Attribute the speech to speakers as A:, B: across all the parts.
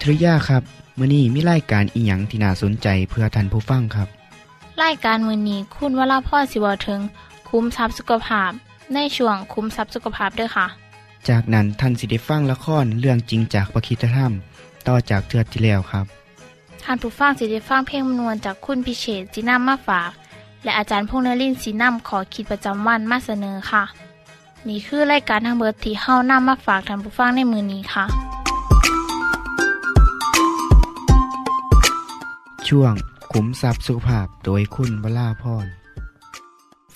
A: ทริยาครับมื่อนี้มีรายการอิหยังที่น่าสนใจเพื่อท่านผู้ฟังครับ
B: รายการมือนี้คุณวราพ่อสิวถึงคุ้มทรัพย์สุขภาพ ในช่วงคุ้มทรัพย์สุขภาพด้วยค่ะ
A: จากนั้นท่านสิได้ฟังละครเรื่องจริงจากประคีตธรรม ต่อจากเทือกที่แล้วครับ
B: ท่านผู้ฟังสิได้ฟังเพลงมนวนจากคุณพิเชษจีนัมมาฝาก และอาจารย์พงษ์นรินทร์สีนัมขอขีดประจำวันมาเสนอค่ะ นี่คือรายการทางเบอร์ที่เฮ้านํมาฝากท่านผู้ฟังในมือนี้ค่ะ
A: ช่วงขุมทรัพย์สุขภาพโดยคุณวราพร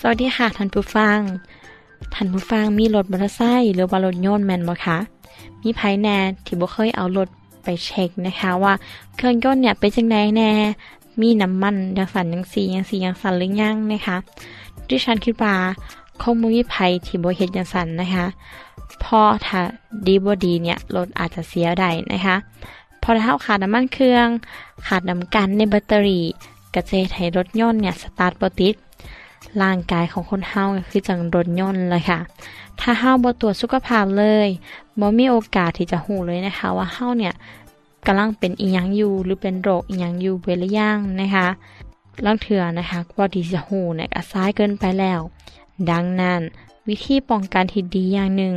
C: สวัสดีค่ะท่านผู้ฟังท่านผู้ฟังมีรถมอเตอร์ไซค์หรือว่ารถยนต์แมนบ่คะมีไผแน่ที่บ่เคยเอารถไปเช็คนะคะว่าเครื่องยนต์เนี่ยเป็นจังไดแน่ มีน้ำมันย่างสั่นย่างสีย่างสีย่างสั่นหรือยังนะคะดิฉันคิดว่าคงมีไผที่บ่เฮ็ดย่างสั่นนะคะพอถ้าดีบ่ดีเนี่ยรถอาจจะเสียได้นะคะ พอถ้าเราขาดน้ำมันเครื่อง ขาดน้ำกันในแบตเตอรี่ก็จะเฮ็ดให้รถยนต์เนี่ยสตาร์ทบติดร่างกายของคนเฮาก็คือจังรถยนต์เลยค่ะ ถ้าเฮาบ่ตรวจสุขภาพเลยบ่มีโอกาสที่จะหูเลยนะคะ ว่าเฮาเนี่ยกำลังเป็นอีหยังอยู่หรือเป็นโรคอีหยังอยู่เวลาย่างนะคะลางเถื่อนะคะกว่าที่จะหูเนี่ยก็ซ้ายเกินไปแล้ว ดังนั้นวิธีป้องกันที่ดีอย่างหนึ่ง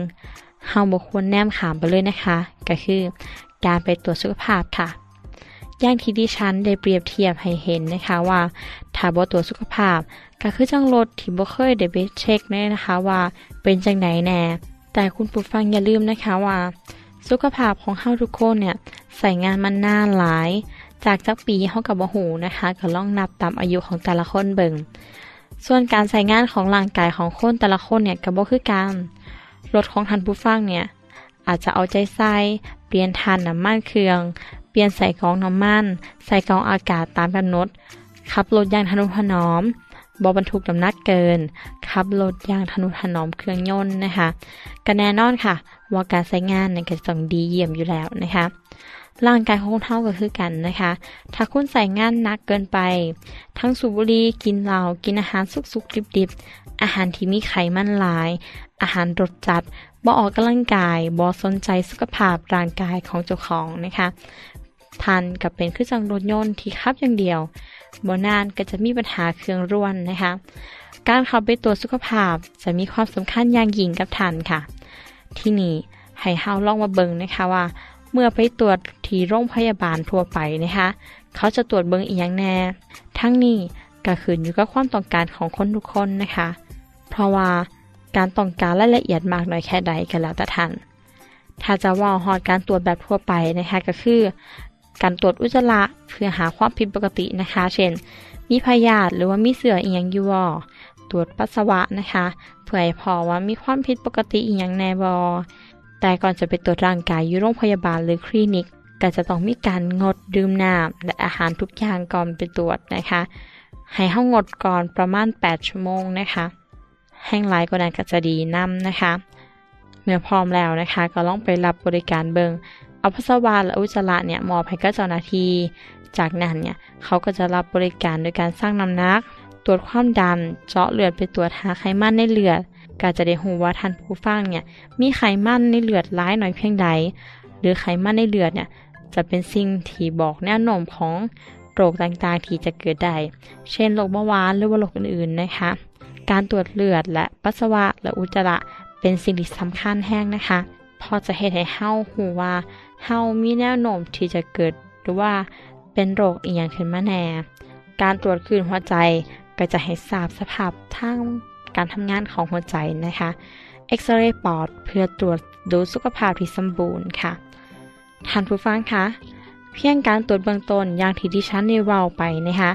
C: เฮาบ่ควรแนมขามไปเลยนะคะ ก็คือ การไปตรวจสุขภาพค่ะอย่างที่ดิฉันได้เปรียบเทียบให้เห็นนะคะว่าถ้าบ่ตรวจสุขภาพ ก็คือจังรถที่บ่เคยได้ไปเช็คแน่นะคะว่าเป็นจังไหนแน่ แต่คุณผู้ฟังอย่าลืมนะคะว่า สุขภาพของเฮาทุกคนเนี่ยใส่งานมันนานหลาย จากจักปีเฮากับบ่ฮู้นะคะก็ลองนับตามอายุของแต่ละคนเบิ่งส่วนการใส่งานของร่างกายของคนแต่ละคนเนี่ยก็บ่คือกันรถของท่านผู้ฟังเนี่ย อาจจะเอาใจใส่เปลี่ยนทานน้ำมันเครื่อง เปลี่ยนใส่กองน้ำมัน ใส่กองอากาศตามกำหนดขับรถอย่างทนุถนอมบอบรรทุกน้ำหนักเกินขับรถอย่างทนุถนอมเครื่องยนต์นะคะก็แน่นอนค่ะ ว่าการใช้งานเนี่ยก็ต้องดีเยี่ยมอยู่แล้วนะคะ ร่างกายของคนเท่าก็คือกันนะคะ ถ้าคุณใส่งานหนักเกินไป ทั้งสูบบุหรี่กินเหล้ากินอาหารสุกๆดิบๆอาหารที่มีไขมันหลาย อาหารรสจัด บ่ออกกำลังกายบ่สนใจสุขภาพร่างกายของเจ้าของนะคะทันกับเป็นเครื่องจังรถยนต์ที่ขับอย่างเดียวบ่นานก็จะมีปัญหาเครื่องร่วนนะคะ การเข้าไปตรวจสุขภาพจะมีความสำคัญอย่างยิ่งกับท่านค่ะ ที่นี่ให้เฮาลองมาเบิ่งนะคะว่า เมื่อไปตรวจที่โรงพยาบาลทั่วไปนะคะ เขาจะตรวจเบิ่งอีกอย่างแน่ ทั้งนี้ก็ขึ้นอยู่กับความต้องการของคนทุกคนนะคะ เพราะว่า การต้องการรายละเอียดมากน้อยแค่ใดก็แล้วแต่ท่าน ถ้าจะว่าฮอดการตรวจแบบทั่วไปนะคะก็คือ การตรวจอุจจาระเพื่อหาความผิดปกตินะคะ เช่น มีพยาธิหรือว่ามีเสืออียงอยู่ตรวจปัสสาวะนะคะเพื่อให้พอว่ามีความผิดปกติอีหยังแน่บ่แต่ก่อนจะไปตรวจร่างกายอยู่โรงพยาบาลหรือคลินิกก็จะต้องมีการงดดื่มน้ำและอาหารทุกอย่างก่อนไปตรวจนะคะ ให้เฮางดก่อนประมาณ 8 ชั่วโมงนะคะ แห้งหลายกว่านั้นก็จะดีนํนะคะเมื่อพร้อมแล้วนะคะ ก็ลองไปรับบริการเบิงเอาปัสสาและอุจจาระเนี่ยมอบให้กับเจ้าหน้าที่จากนั้นเนี่ยเขาก็จะรับบริการโดยการสร้างน้ำหนัก ตรวจความดันเจาะเลือดไปตรวจหาไขมันในเลือดก็จะได้รู้ว่าท่านผู้ฟังเนี่ยมีไขมันในเลือดร้ายหน่อยเพียงใด หรือไขมันในเลือดเนี่ยจะเป็นสิ่งที่บอกแนวโน้มของโรคต่างๆที่จะเกิดได้ เช่นโรคเบาหวานหรือว่าโรคอื่นๆนะคะ การตรวจเลือดและปัสสาวะและอุจจาระเป็นสิ่งที่สำคัญแห้งนะคะ พอจะเฮ็ดให้เฮาหูว่าเฮามีแนวโน้มที่จะเกิดหรือว่าเป็นโรคอีหยังขึ้นมาแน่ การตรวจคลื่นหัวใจก็จะให้ทราบสภาพทางการทำงานของหัวใจนะคะเอ็กซเรย์ปอดเพื่อตรวจดูสุขภาพที่สมบูรณ์ค่ะท่านผู้ฟังคะเพียงการตรวจเบื้องต้นอย่างที่ดิฉันได้เว้าไปนะคะ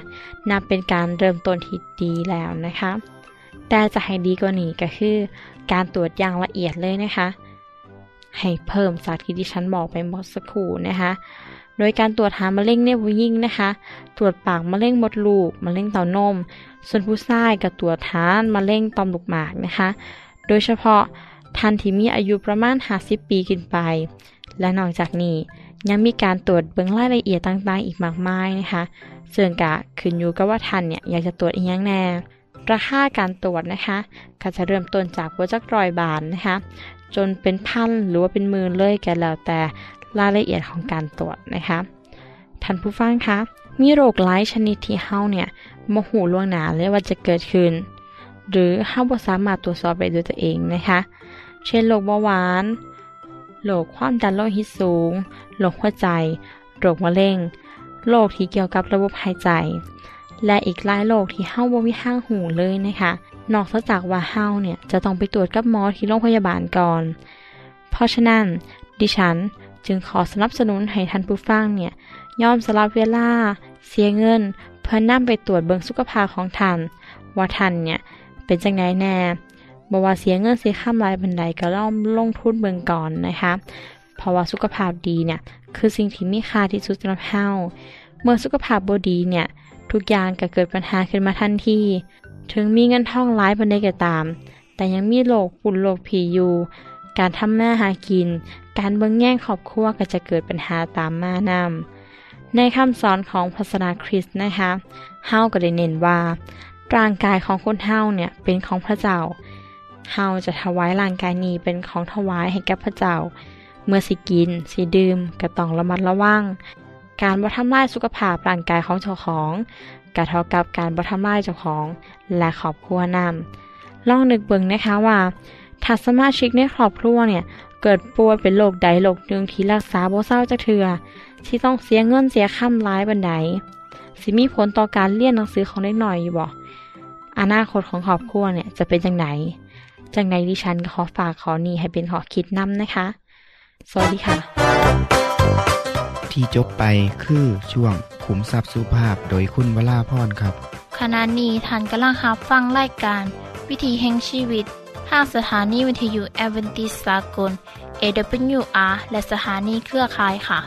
C: นับเป็นการเริ่มต้นที่ดีแล้วนะคะ แต่จะให้ดีกว่านี้ก็คือ การตรวจอย่างละเอียดเลยนะคะ ให้เพิ่มจากที่ดิฉันบอกไปเมื่อสักครู่นะคะ โดยการตรวจหามะเร็งในผู้หญิงนะคะ ตรวจปากมะเร็งมดลูกมะเร็งเต้านม ส่วนผู้ชายก็ตรวจทานมะเร็งต่อมลูกหมากนะคะ โดยเฉพาะท่านที่มีอายุประมาณ 50 ปีขึ้นไป และนอกจากนี้ยังมีการตรวจเบื้องรายละเอียดต่างๆ อีกมากมายนะคะซึ่งกะขึ้นอยู่กับว่าท่านเนี่ยอยากจะตรวจอีกอย่างแน่ ราคาการตรวจนะคะก็จะเริ่มต้นจากวัจักรอยบาทนะคะจนเป็นพันหรือว่าเป็นหมื่นเลยแก่แล้วแต่รายละเอียดของการตรวจนะคะท่านผู้ฟังคะมีโรคหลายชนิดที่เฮาเนี่ยมโหล่วงหนาเลยว่าจะเกิดขึ้น หรือเฮาบ่สามารถตรวจสอบได้ด้วยตัวเองนะคะ เช่นโรคเบาหวานโรคความดันโลหิตสูงโรคหัวใจโรคมะเร็งโรคที่เกี่ยวกับระบบหายใจ และอีกหลายโรคที่เฮาบ่มีทางหูเลยนะคะ นอกจากว่าเฮาเนี่ยจะต้องไปตรวจกับหมอที่โรงพยาบาลก่อน เพราะฉะนั้น ดิฉันจึงขอสนับสนุนให้ท่านผู้ฟังเนี่ยยอมสละเวลา เสียเงิน เพื่อนำไปตรวจเบิงสุขภาพของท่าน ว่าท่านเนี่ยเป็นจังไดแน่บว่าเสียเงินเสียค่าหลายบันไดก็ล่อมลงทุนเบิงก่อนนะคะเพราะว่าสุขภาพดีเนี่ยคือสิ่งที่มีค่าที่สุดสำหรับเฮาเมื่อสุขภาพบดีเนี่ย ทุกอย่างก็เกิดปัญหาขึ้นมาทันที ถึงมีเงินทองหลายบนไดก็ตาม แต่ยังมีโรคฝุ่นโรคผีอยู่ การทำมาหากิน การเบิ่งแย่งครอบครัวก็จะเกิดปัญหาตามมานำในคำสอนของศาสนาคริสต์นะคะเฮาก็ได้เน้นว่า ร่างกายของคนเฮาเนี่ยเป็นของพระเจ้าเฮาจะถวายร่างกายนี้เป็นของถวายให้แก่พระเจ้า เมื่อสิกิน สิดื่มก็ต้องระมัดระวัง การบ่ทำลายสุขภาพร่างกายของเจ้าของก็เท่ากับการบ่ทำลายเจ้าของ และครอบครัวนำลองนึกเบิ่งนะคะว่าถ้าสมาชิกในครอบครัวเนี่ยเกิดป่วยเป็นโรคใดโรคหนึ่งที่รักษาบ่เศร้าจักเทือที่ต้องเสียเงินเสียค่ำร้ายบันไดสิมีผลต่อการเรียนหนังสือของเด็กหน่อยอยู่บ่อนาคตของครอบครัวเนี่ยจะเป็นจังไหนจังไหนดิฉันขอฝากขอนี้ให้เป็นขอคิดนำนะคะ สวัสดีค่ะ
A: ที่จบไปคือช่วงขุมทรัพย์สุภาพโดยคุณวราพรครับ
B: ขณะนี้ท่านกำลังรับฟังรายการ วิธีแห่งชีวิตทางสถานีวิทยุแอเวนติสากล AWR และสถานีเครือข่ายค่ะ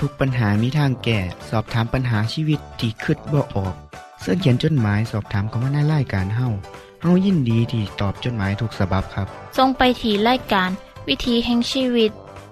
A: ทุกปัญหามีทางแก้สอบถามปัญหาชีวิตที่คิดบ่ออก เสื้อเขียนจดหมายสอบถามเขามาในรายการเฮาเฮายินดีที่ตอบจดหมายถูกสาบบครับ
B: ทรงไปถีรายการ วิธีแห่งชีวิต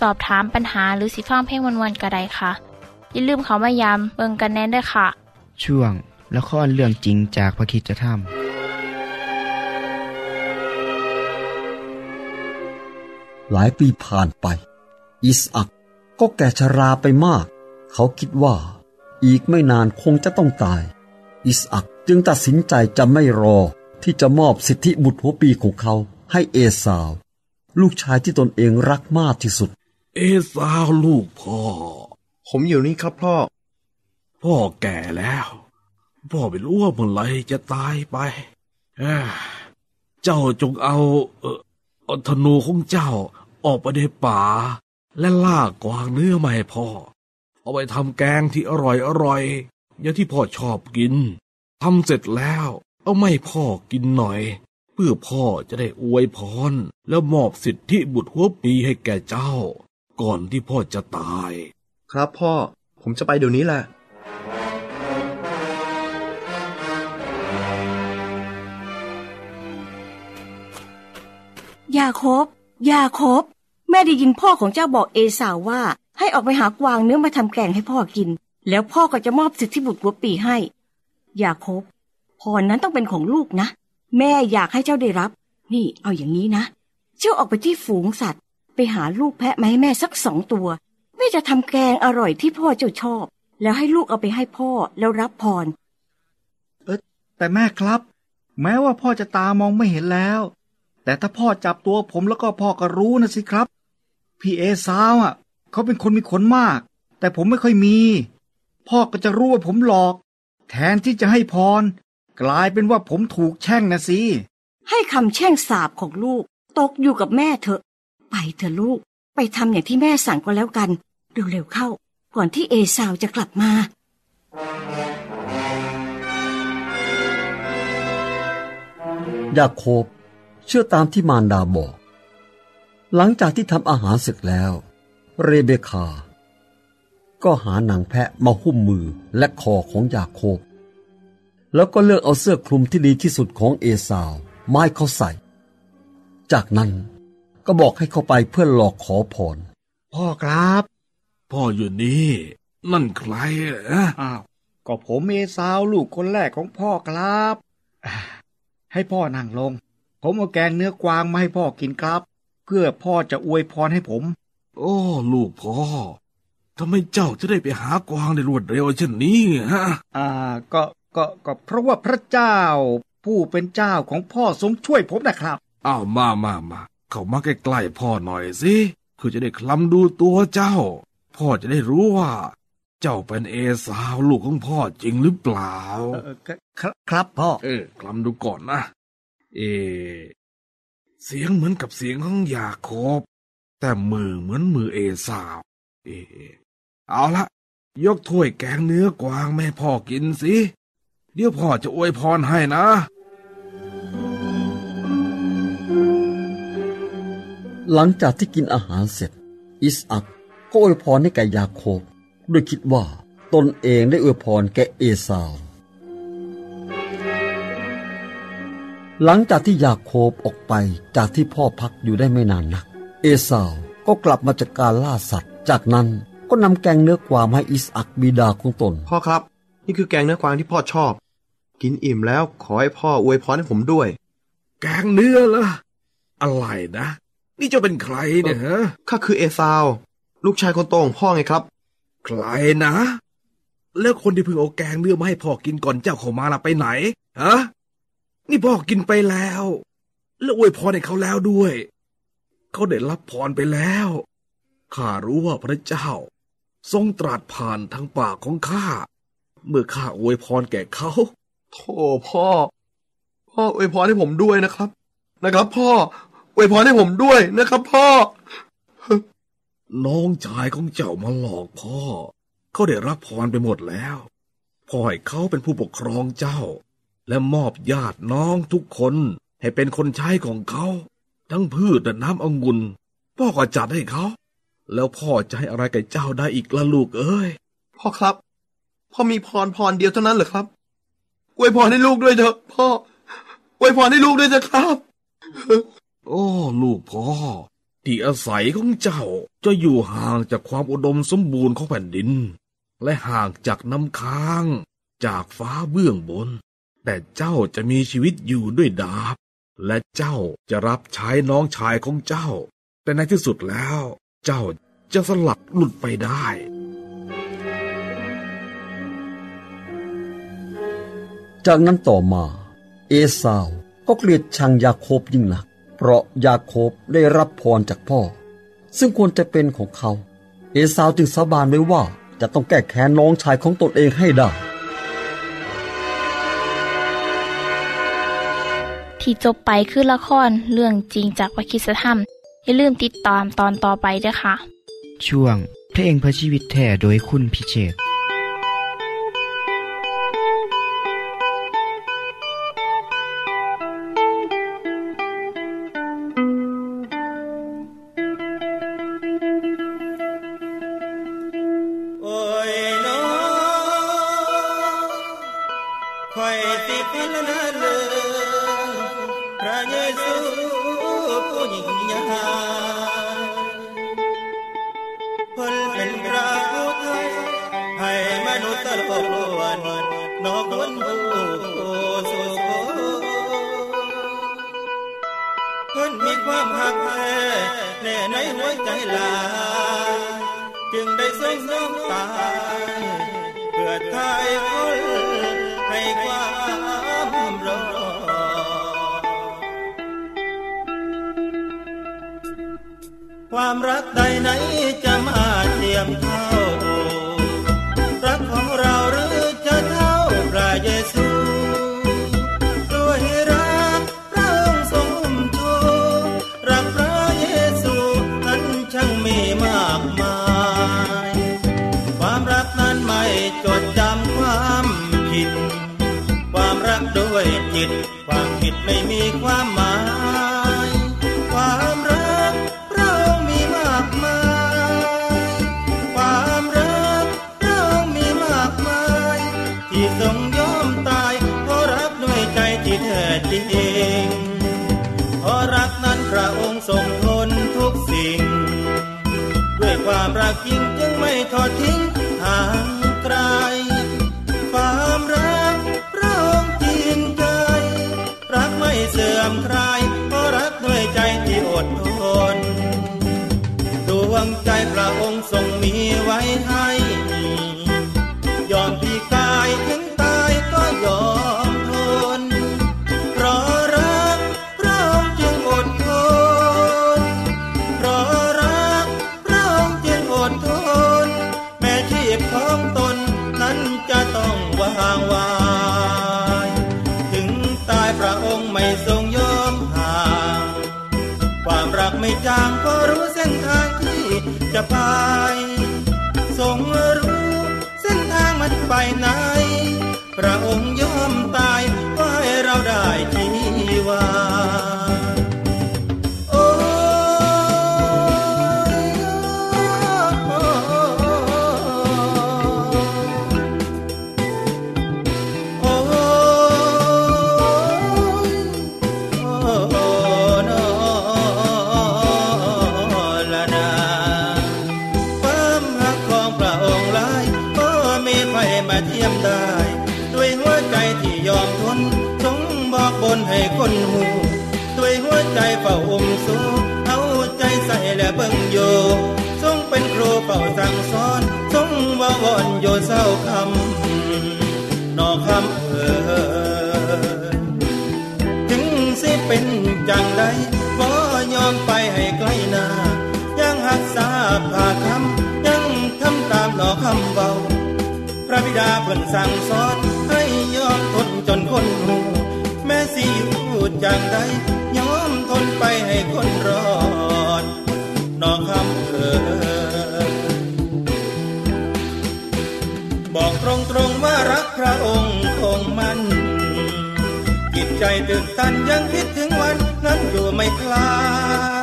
B: สอบถามปัญหาหรือสิฟังเพลงวันๆกระไดค่ะ อย่าลืมเขามายามเบิงกันแน่นด้วยค่ะ
A: ช่วงละครเรื่องจริงจากพระคิดจะท
D: หลายปีผ่านไป อิสอักก็แก่ชราไปมาก เขาคิดว่าอีกไม่นานคงจะต้องตาย อิสอักจึงตัดสินใจจะไม่รอที่จะมอบสิทธิบุตรหัวปีของเขาให้เอสาว ลูกชายที่ตนเองรักมากที่สุด
E: เอสาวลูกพ่อ
F: ผมอยู่นี่ครับพ่อ
E: พ่อแก่แล้ว พ่อไม่รู้ว่าเมื่อไหรจะตายไปเอ้อเจ้าจงเอาเออเอาธนูของเจ้าออกไปในป่า และล่ากวางเนื้อมาให้พ่อ เอาไปทำแกงที่อร่อยอร่อยอย่างที่พ่อชอบกินทำเสร็จแล้ว เอาไม่พ่อกินหน่อย เพื่อพ่อจะได้อวยพร แล้วมอบสิทธิบุตรหัวปีให้แก่เจ้า ก่อนที่พ่อจะตาย
F: ครับพ่อ ผมจะไปเดี๋ยวนี้แหละ
G: ยาคบ ยาคบ แม่ได้ยินพ่อของเจ้าบอกเอสาวว่า ให้ออกไปหากวางเนื้อมาทำแกงให้พ่อกิน แล้วพ่อก็จะมอบสิทธิบุตรหัวปีให้อย่าคบพรนั้นต้องเป็นของลูกนะ แม่อยากให้เจ้าได้รับ นี่เอาอย่างนี้นะ เจ้าออกไปที่ฝูงสัตว์ ไปหาลูกแพะมาให้แม่สักสองตัว แม่จะทำแกงอร่อยที่พ่อเจ้าชอบ แล้วให้ลูกเอาไปให้พ่อแล้วรับพร
H: แต่แม่ครับ แม้ว่าพ่อจะตามองไม่เห็นแล้ว แต่ถ้าพ่อจับตัวผมแล้วก็พ่อก็รู้นะสิครับ พี่เอซาวอะ เขาเป็นคนมีขนมาก แต่ผมไม่ค่อยมี พ่อก็จะรู้ว่าผมหลอก แทนที่จะให้พร กลายเป็นว่าผมถูกแช่งนะสิ
G: ให้คำแช่งสาบของลูก ตกอยู่กับแม่เถอะ ไปเถอะลูก ไปทำอย่างที่แม่สั่งก็แล้วกัน เร็วๆเข้า ก่อนที่เอสาวจะกลับมา
D: ยาโคบเชื่อตามที่มารดาบอก หลังจากที่ทำอาหารเสร็จแล้ว เรเบคา ก็หาหนังแพะมาหุ้มมือและคอของยาโคบ แล้วก็เลือกเอาเสื้อคลุมที่ดีที่สุดของเอสาวไม้เขาใส่ จากนั้น ก็บอกให้เขาไปเพื่อหลอกขอพร
H: พ่อครับ
E: พ่ออยู่นี่ นั่นใครเหรอ
H: อ้าวก็ผมเอซาวลูกคนแรกของพ่อครับอ่าให้พ่อนั่งลง ผมเอาแกงเนื้อกวางมาให้พ่อกินครับ เพื่อพ่อจะอวยพรให้ผม
E: โอ้ ลูกพ่อทำไมเจ้าจะได้ไปหากวางได้รวดเร็วเช่นนี้ฮะ
H: อ่า ก็ก็ก็เพราะว่าพระเจ้า ผู้เป็นเจ้าของพ่อทรงช่วยผมนะครับ
E: อ้าวมามามา เข้ามาใกล้ๆพ่อหน่อยสิเพื่อจะได้คลำดูตัวเจ้า พ่อจะได้รู้ว่า เจ้าเป็นเอสาวลูกของพ่อจริงหรือเปล่า
H: เออครับครับพ่อ
E: เออคลำดูก่อนนะเอ เสียงเหมือนกับเสียงของยาโคบ แต่มือเหมือนมือเอสาว เอ เอาละยกถ้วยแกงเนื้อกวางแม่พ่อกินสิ เดี๋ยวพ่อจะอวยพรให้นะ
D: หลังจากที่กินอาหารเสร็จ อิสอักก็อวยพรให้แก่ยาโคบโดยคิดว่าตนเองได้อวยพรแก่เอสาว หลังจากที่ยาโคบออกไปจากที่พ่อพักอยู่ได้ไม่นานนัก เอสาวก็กลับมาจากการล่าสัตว์ จากนั้นก็นำแกงเนื้อกวางมาให้อิสอักบิดาของตน
F: พ่อครับ นี่คือแกงเนื้อกวางที่พ่อชอบ กินอิ่มแล้วขอให้พ่ออวยพรให้ผมด้วย
E: แกงเนื้อละอะไรนะ นี่เจ้าเป็นใครเนี่ยฮะ
F: ข้าคือเอซาว ลูกชายคนโตของพ่อไงครับ
E: ใครนะ แล้วคนที่เพิ่งเอาแกงเนื้อมาให้พ่อกินก่อนเจ้าเข้ามาล่ะไปไหนฮะนี่พ่อกินไปแล้ว แล้วอวยพรให้เขาแล้วด้วย เขาได้รับพรไปแล้วข้ารู้ว่าพระเจ้า ทรงตรัสผ่านทางปากของข้าเมื่อข้าอวยพรแก่เขา
F: โธ่พ่อ พ่ออวยพรให้ผมด้วยนะครับ นะครับ พ่อ อวยพรให้ผมด้วยนะครับพ่อ
E: น้องชายของเจ้ามาหลอกพ่อ เขาได้รับพรไปหมดแล้ว พ่อให้เขาเป็นผู้ปกครองเจ้า และมอบญาติน้องทุกคนให้เป็นคนใช้ของเขา ทั้งพืชและน้ำองุ่นพ่อก็จัดให้เขา แล้วพ่อจะให้อะไรกับเจ้าได้อีกละลูกเอ้ย
F: พ่อครับ พ่อมีพรพรเดียวเท่านั้นเหรอครับอวยพรให้ลูกด้วยเถอะ พ่ออวยพรให้ลูกด้วยเถอะครับ
E: โอ้ ลูกพ่อ ที่อาศัยของเจ้าจะอยู่ห่างจากความอุดมสมบูรณ์ของแผ่นดิน และห่างจากน้ำค้างจากฟ้าเบื้องบน แต่เจ้าจะมีชีวิตอยู่ด้วยดาบ และเจ้าจะรับใช้น้องชายของเจ้า แต่ในที่สุดแล้ว เจ้าจะสลัดหลุดไปได้
D: จากนั้นต่อมา เอสาวก็เกลียดชังยาโคบยิ่งหนัก เพราะยาโคบได้รับพรจากพ่อ ซึ่งควรจะเป็นของเขา เอสาวจึงสาบานไว้ว่าจะต้องแก้แค้นน้องชายของตนเองให้ได้
B: ที่จบไปคือละครเรื่องจริงจากวิคิสธรรม อย่าลืมติดตามตอนต่อไปด้วยค่ะ
A: ช่วงเพลงเพื่อชีวิตแท่โดยคุณพิเชษ
I: ค
J: วามรักใดไหนจะมาเทียมเท่า รักของเราหรือจะเท่าพระเยซูด้วยรักพระองค์ทรงอุ้มชูรักพระเยซูนั้นช่างมีมากมาย ความรักนั้นไม่จดจำความผิด ความรักด้วยจิต เสื่อมครเพราะรักด้วยใจที่อดทน ดวงใจพระองค์ทรงมีไว้ให้ ดาเพิ่นสั่งสอนให้ยอมทนจนคนหูแม้สิอยู่จังใดยอมทนไปให้คนรอดหนองคำเออบอกตรงๆว่ารักพระองค์คงมันจิตใจตื่นตันยังคิดถึงวันนั้นอยู่ไม่คลาย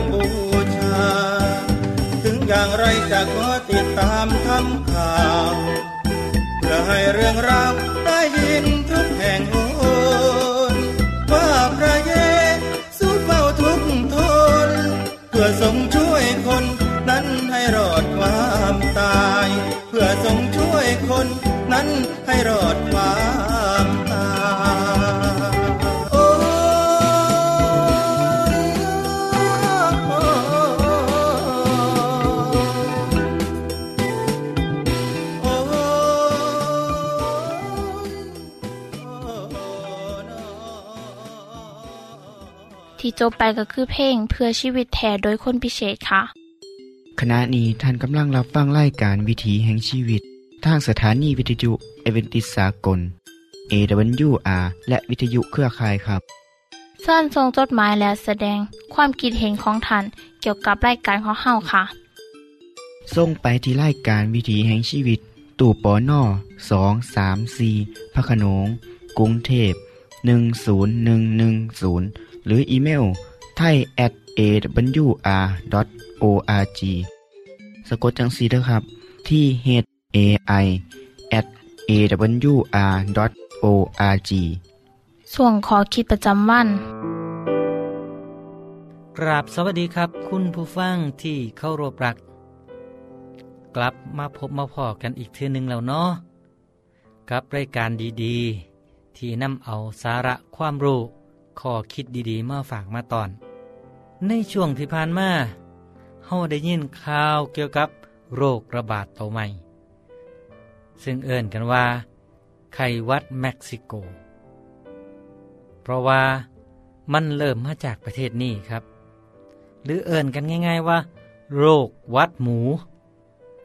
J: รื่องบูชา ถึงอย่างไรจะขอติดตามทำข่าว เพื่อให้เรื่องราวได้ยินทุกแห่งโหนว่าพระเยซูเฝ้าทุกทน เพื่อทรงช่วยคนนั้นให้รอดความตาย เพื่อทรงช่วยคนนั้นให้รอดความ
B: ที่จบไปก็คือเพลงเพื่อชีวิตแทนโดยคนพิเศษค่ะ
A: ขณะนี้ท่านกำลังรับฟังรายการวิถีแห่งชีวิต ทางสถานีวิทยุเอเวนติสากล AWR และวิทยุเครือข่ายครับ
B: เส้นทรงจดหมายและแสดงความคิดเห็นของท่านเกี่ยวกับรายการของเฮาค่ะ
A: ส่งไปที่รายการวิถีแห่งชีวิต ตู่ปอน่อสองสามสีพระโขนงกรุงเทพ10110 หรืออีเมลไทย at awr.org สะกดจังสีนะครับที่ h a i at awr.org
B: ส่วนขอคิดประจำวัน
K: กราบสวัสดีครับ คุณผู้ฟังที่เข้ารบรัก กลับมาพบมาพอกันอีกเทือหนึ่งแล้วเนาะกับรายการดีๆ ที่นำเอาสาระความรู้ ข้อคิดดีๆมาฝากมาตอน ในช่วงที่ผ่านมาเฮาได้ยินข่าวเกี่ยวกับโรคระบาดตัวใหม่ ซึ่งเอิ่นกันว่า ไข้วัดเม็กซิโก เพราะว่ามันเริ่มมาจากประเทศนี้ครับ หรือเอิ่นกันง่าย ๆว่า โรควัดหมู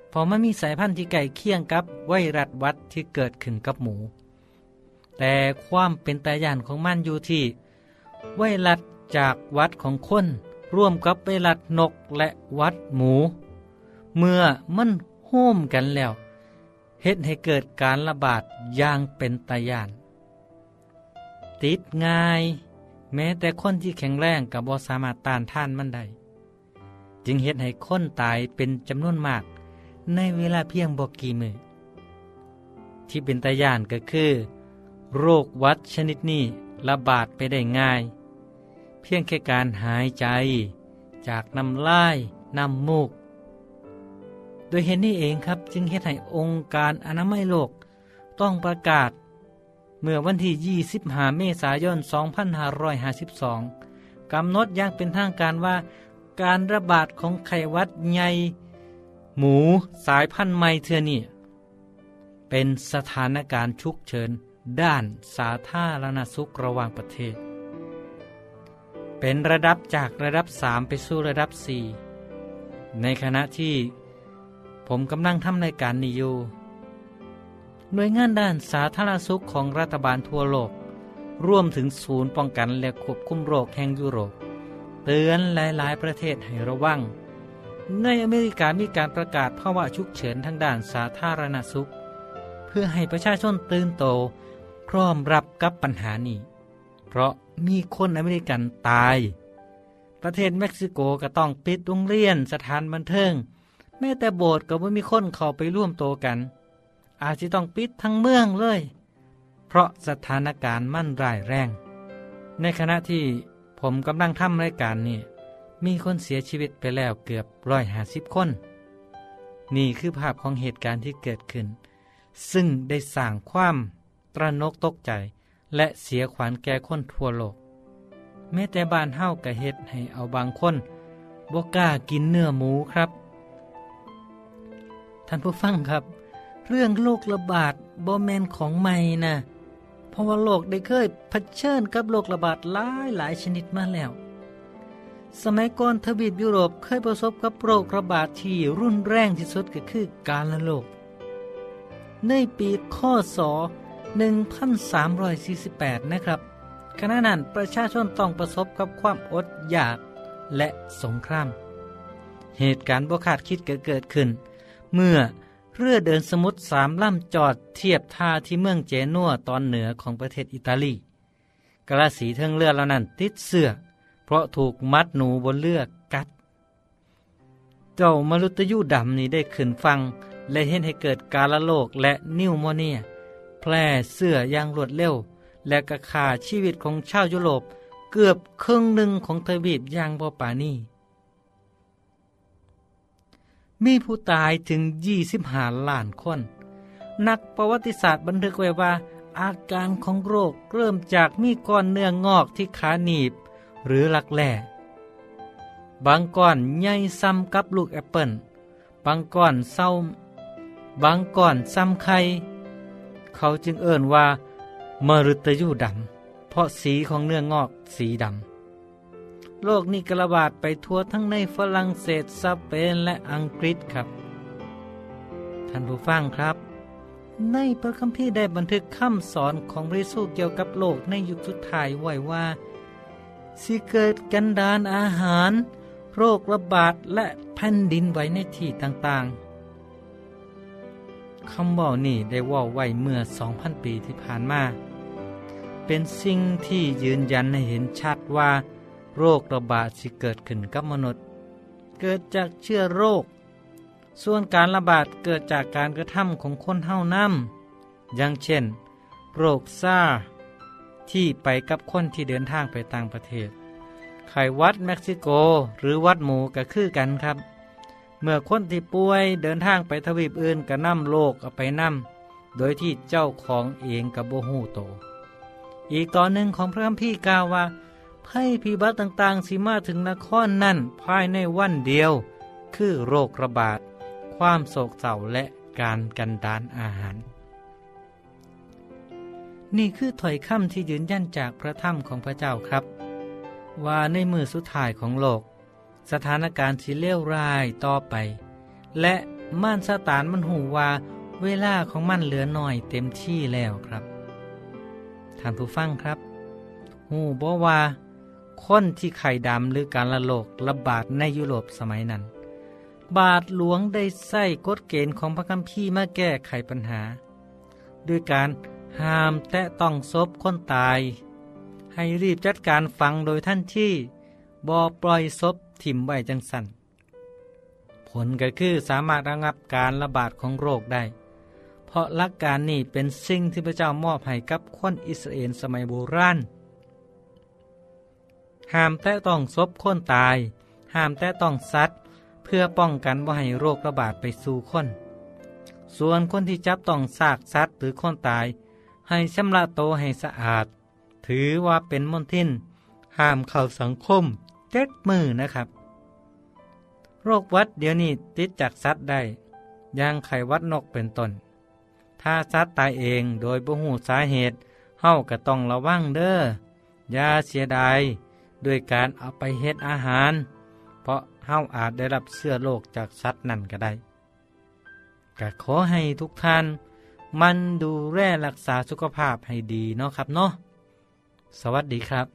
K: เพอมันมีสายพันธุ์ที่ใกล้เคียงกับไวรัสวัดที่เกิดขึ้นกับหมู แต่ความเป็นตายานของมันอยู่ที่ ไวรัสจากวัดของคนร่วมกับไวรัสนกและวัดหมู เมื่อมันโฮมกันแล้วเฮ็ดให้เกิดการระบาดอย่างเป็นตายาน ติดง่าย แม้แต่คนที่แข็งแรงกับบสามารถต้านท่านมันได้จึงเฮ็ดให้คนตายเป็นจำนวนมาก ในเวลาเพียงบอกกี่มือที่เป็นตายานก็คือ โรควัดชนิดนี้ ระบาดไปได้ง่าย เพียงแค่การหายใจ จากน้ำลายน้ำมูก โดยเห็นนี้เองครับจึงเฮ็ดให้องค์การอนามัยโลกต้องประกาศ เมื่อวันที่ 25 เมษายน 2552 กำหนดอย่างเป็นทางการว่าการระบาดของไข้หวัดใหญ่หมูสายพันธุ์ใหม่เทือนี่เป็นสถานการณ์ฉุกเฉิน ด้านสาธารณสุขระหว่างประเทศ เป็นระดับจากระดับ 3 ไปสู่ระดับ 4 ในขณะที่ผมกำลังทำรายการนี้อยู่หน่วยงานด้านสาธารณสุขของรัฐบาลทั่วโลก ร่วมถึงศูนย์ป้องกันและควบคุมโรคแห่งยุโรป เตือนหลาย ๆ ประเทศให้ระวัง ในอเมริกามีการประกาศภาวะฉุกเฉินทางด้านสาธารณสุข เพื่อให้ประชาชนตื่นโต พร้อมรับกับปัญหานี้ เพราะมีคนอเมริกันตาย ประเทศเม็กซิโกก็ต้องปิดโรงเรียนสถานบันเทิง แม้แต่โบสถ์ก็ไม่มีคนเข้าไปร่วมโตกัน อาจจะต้องปิดทั้งเมืองเลย เพราะสถานการณ์มั่นร้ายแรง ในขณะที่ผมกำลังทำรายการนี้มีคนเสียชีวิตไปแล้วเกือบร้อยหาสิบคน นี่คือภาพของเหตุการณ์ที่เกิดขึ้น ซึ่งได้สร้างความ ตระนกตกใจ และเสียขวัญแก่คนทั่วโลกแม้แต่บ้านเฮากะเฮ็ดให้เอาบางคนบ่กล้ากินเนื้อหมูครับ ท่านผู้ฟังครับ เรื่องโรคระบาดบ่แมนของใหม่นะเพราะว่าโลกได้เคยเผชิญกับโรคระบาดหลายหลายชนิดมาแล้ว สมัยก่อนทวีปยุโรปเคยประสบกับโรคระบาดที่รุนแรงที่สุดก็คือการละโรคในปีข้อศ 1348 นะครับขณะนั้นประชาชนต้องประสบกับความอดอยากและสงคราม เหตุการณ์บ่คาดคิดก็เกิดขึ้น เมื่อเรือเดินสมุทรสามลำจอดเทียบท่าที่เมืองเจนัวตอนเหนือของประเทศอิตาลีกระสีเทิงเรือเหล่านั้นติดเสื้อเพราะถูกมัดหนูบนเรือกัด เจ้ามรุตยูดำนี้ได้ขึ้นฟัง และเห็นให้เกิดกาลโลกและนิวโมเนีย แพร่เสื้ออย่างรวดเร็ว และกระขาชีวิตของชาวยุโรปเกือบครึ่งหนึ่งของทวีปอย่างบ่ปานีมีผู้ตายถึง 25ล้านคน นักประวัติศาสตร์บันทึกไว้ว่า อาการของโรคเริ่มจากมีก้อนเนื้องอกที่ขาหนีบ หรือหลักแหล่บางก้อนใหญ่ซ้ำกับลูกแอปเปิลบางก้อนเศร้าบางก้อนซ้ำไข่ เขาจึงเอ่นว่ามฤตยูดำ เพราะสีของเนื้องอกสีดำ โรคนี้กระบาดไปทั่วทั้งในฝรั่งเศสสเปนและอังกฤษครับ ท่านผู้ฟังครับ ในพระคัมภีร์ได้บันทึกคำสอนของพระเยซูเกี่ยวกับโลกในยุคสุดท้ายไว้ว่าสิเกิดกันดานอาหาร โรคระบาดและแผ่นดินไหวในที่ต่างๆ คำบอกนี้ได้ว่าไว้เมื่อ 2,000 ปีที่ผ่านมา เป็นสิ่งที่ยืนยันให้เห็นชัดว่า โรคระบาดสิเกิดขึ้นกับมนุษย์ เกิดจากเชื้อโรค ส่วนการระบาดเกิดจากการกระทำของคนเท่านั้นอย่างเช่น โรคซาที่ไปกับคนที่เดินทางไปต่างประเทศ ไข้วัดเม็กซิโกหรือวัดหมูก็คือกันครับ เมื่อคนที่ป่วยเดินทางไปทวีปอื่นก็นำโรคเอาไปนำโดยที่เจ้าของเองกับโบหูโต อีกตอนหนึ่งของพระคัมภีร์กล่าวว่าภัยพิบัติต่างๆสิมาถึงนครนั่นภายในวันเดียว คือโรคระบาด ความโศกเศร้าและการกันดานอาหาร นี่คือถ้อยคำที่ยืนยันจากพระธรรมของพระเจ้าครับ ว่าในมือสุดท้ายของโลก สถานการณ์สิเลวร้ายต่อไป และม่านสตานมันหูว่าเวลาของมันเหลือหน่อยเต็มที่แล้วครับท่านผู้ฟังครับหูบอกว่า คนที่ไข่ดำหรือการละโลกระบาดในยุโรปสมัยนั้น บาทหลวงได้ใส่กฎเกณฑ์ของพระคัมภีร์มาแก้ไขปัญหา ด้วยการห้ามแตะต้องศพคนตาย ให้รีบจัดการฟังโดยท่านที่บอปล่อยศพ ถิ่มไว้จังสันผลก็คือสามารถระงับการระบาดของโรคได้ เพราะหลักการนี้เป็นสิ่งที่พระเจ้ามอบให้กับคนอิสราเอลสมัยโบราณห้ามแตะต้องศพคนตาย ห้ามแตะต้องสัตว์ เพื่อป้องกันว่าให้โรคระบาดไปสู่คน ส่วนคนที่จับต้องซากสัตว์หรือคนตาย ให้ชำระโตให้สะอาด ถือว่าเป็นมลทิน ห้ามเข้าสังคม จ็ดมือนะครับ โรควัดเดี๋ยวนี้ติดจากสัตว์ได้ย่างไขวัดนกเป็นต้น ถ้าสัตว์ตายเองโดยบ่หูสาเหตุเฮาก็ต้องระวังเด้ออย่าเสียดายด้วยการเอาไปเฮ็ดอาหาร เพราะเฮาอาจได้รับเสื้อโรคจากสัตว์นั่นก็ได้ก็ขอให้ทุกท่าน มันดูแลรักษาสุขภาพให้ดีเนาะครับเนาะสวัสดีครับ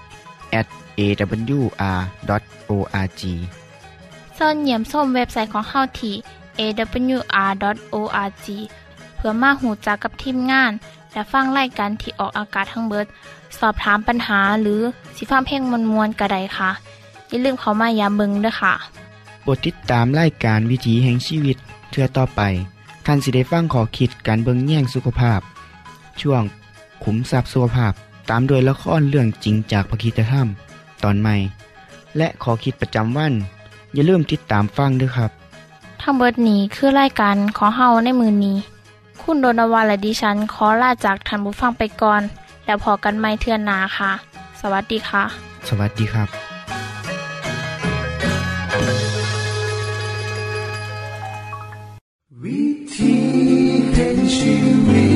A: at awr.org
B: เสินเยี่ยมส้มเว็บไซต์ของเฮาที่ awr.org เพื่อมาหูจักกับทีมงาน และฟังไล่กันที่ออกอากาศทั้งเบิด สอบถามปัญหาหรือสิฟ้าเพลงมวลมวลกระไดค่ะ อย่าลืมเขามายามเบิงด้วยค่ะ
A: โปรดติดตามรายการวิถีแห่งชีวิตเทือต่อไปท่านสิได้ฟังขอคิดการเบิงแย่งสุขภาพ ช่วงขุมทรัพย์สุขภาพ ตามโดยละครเรื่องจริงจากพระคีตธรรม ตอนใหม่ และขอคิดประจำวัน อย่าลืมติดตามฟังด้วยครับ
B: ทั้งเบิดนี้คือไล่กันขอเฮาในมือนนี้ คุณโดนวาและดิฉันขอลาจากทันบุฟังไปก่อน แล้วพอกันไม่เทื่อนนาค่ะ สวัสดีค่ะ
A: สวัสดีครับ วิธีแห่งชีวิต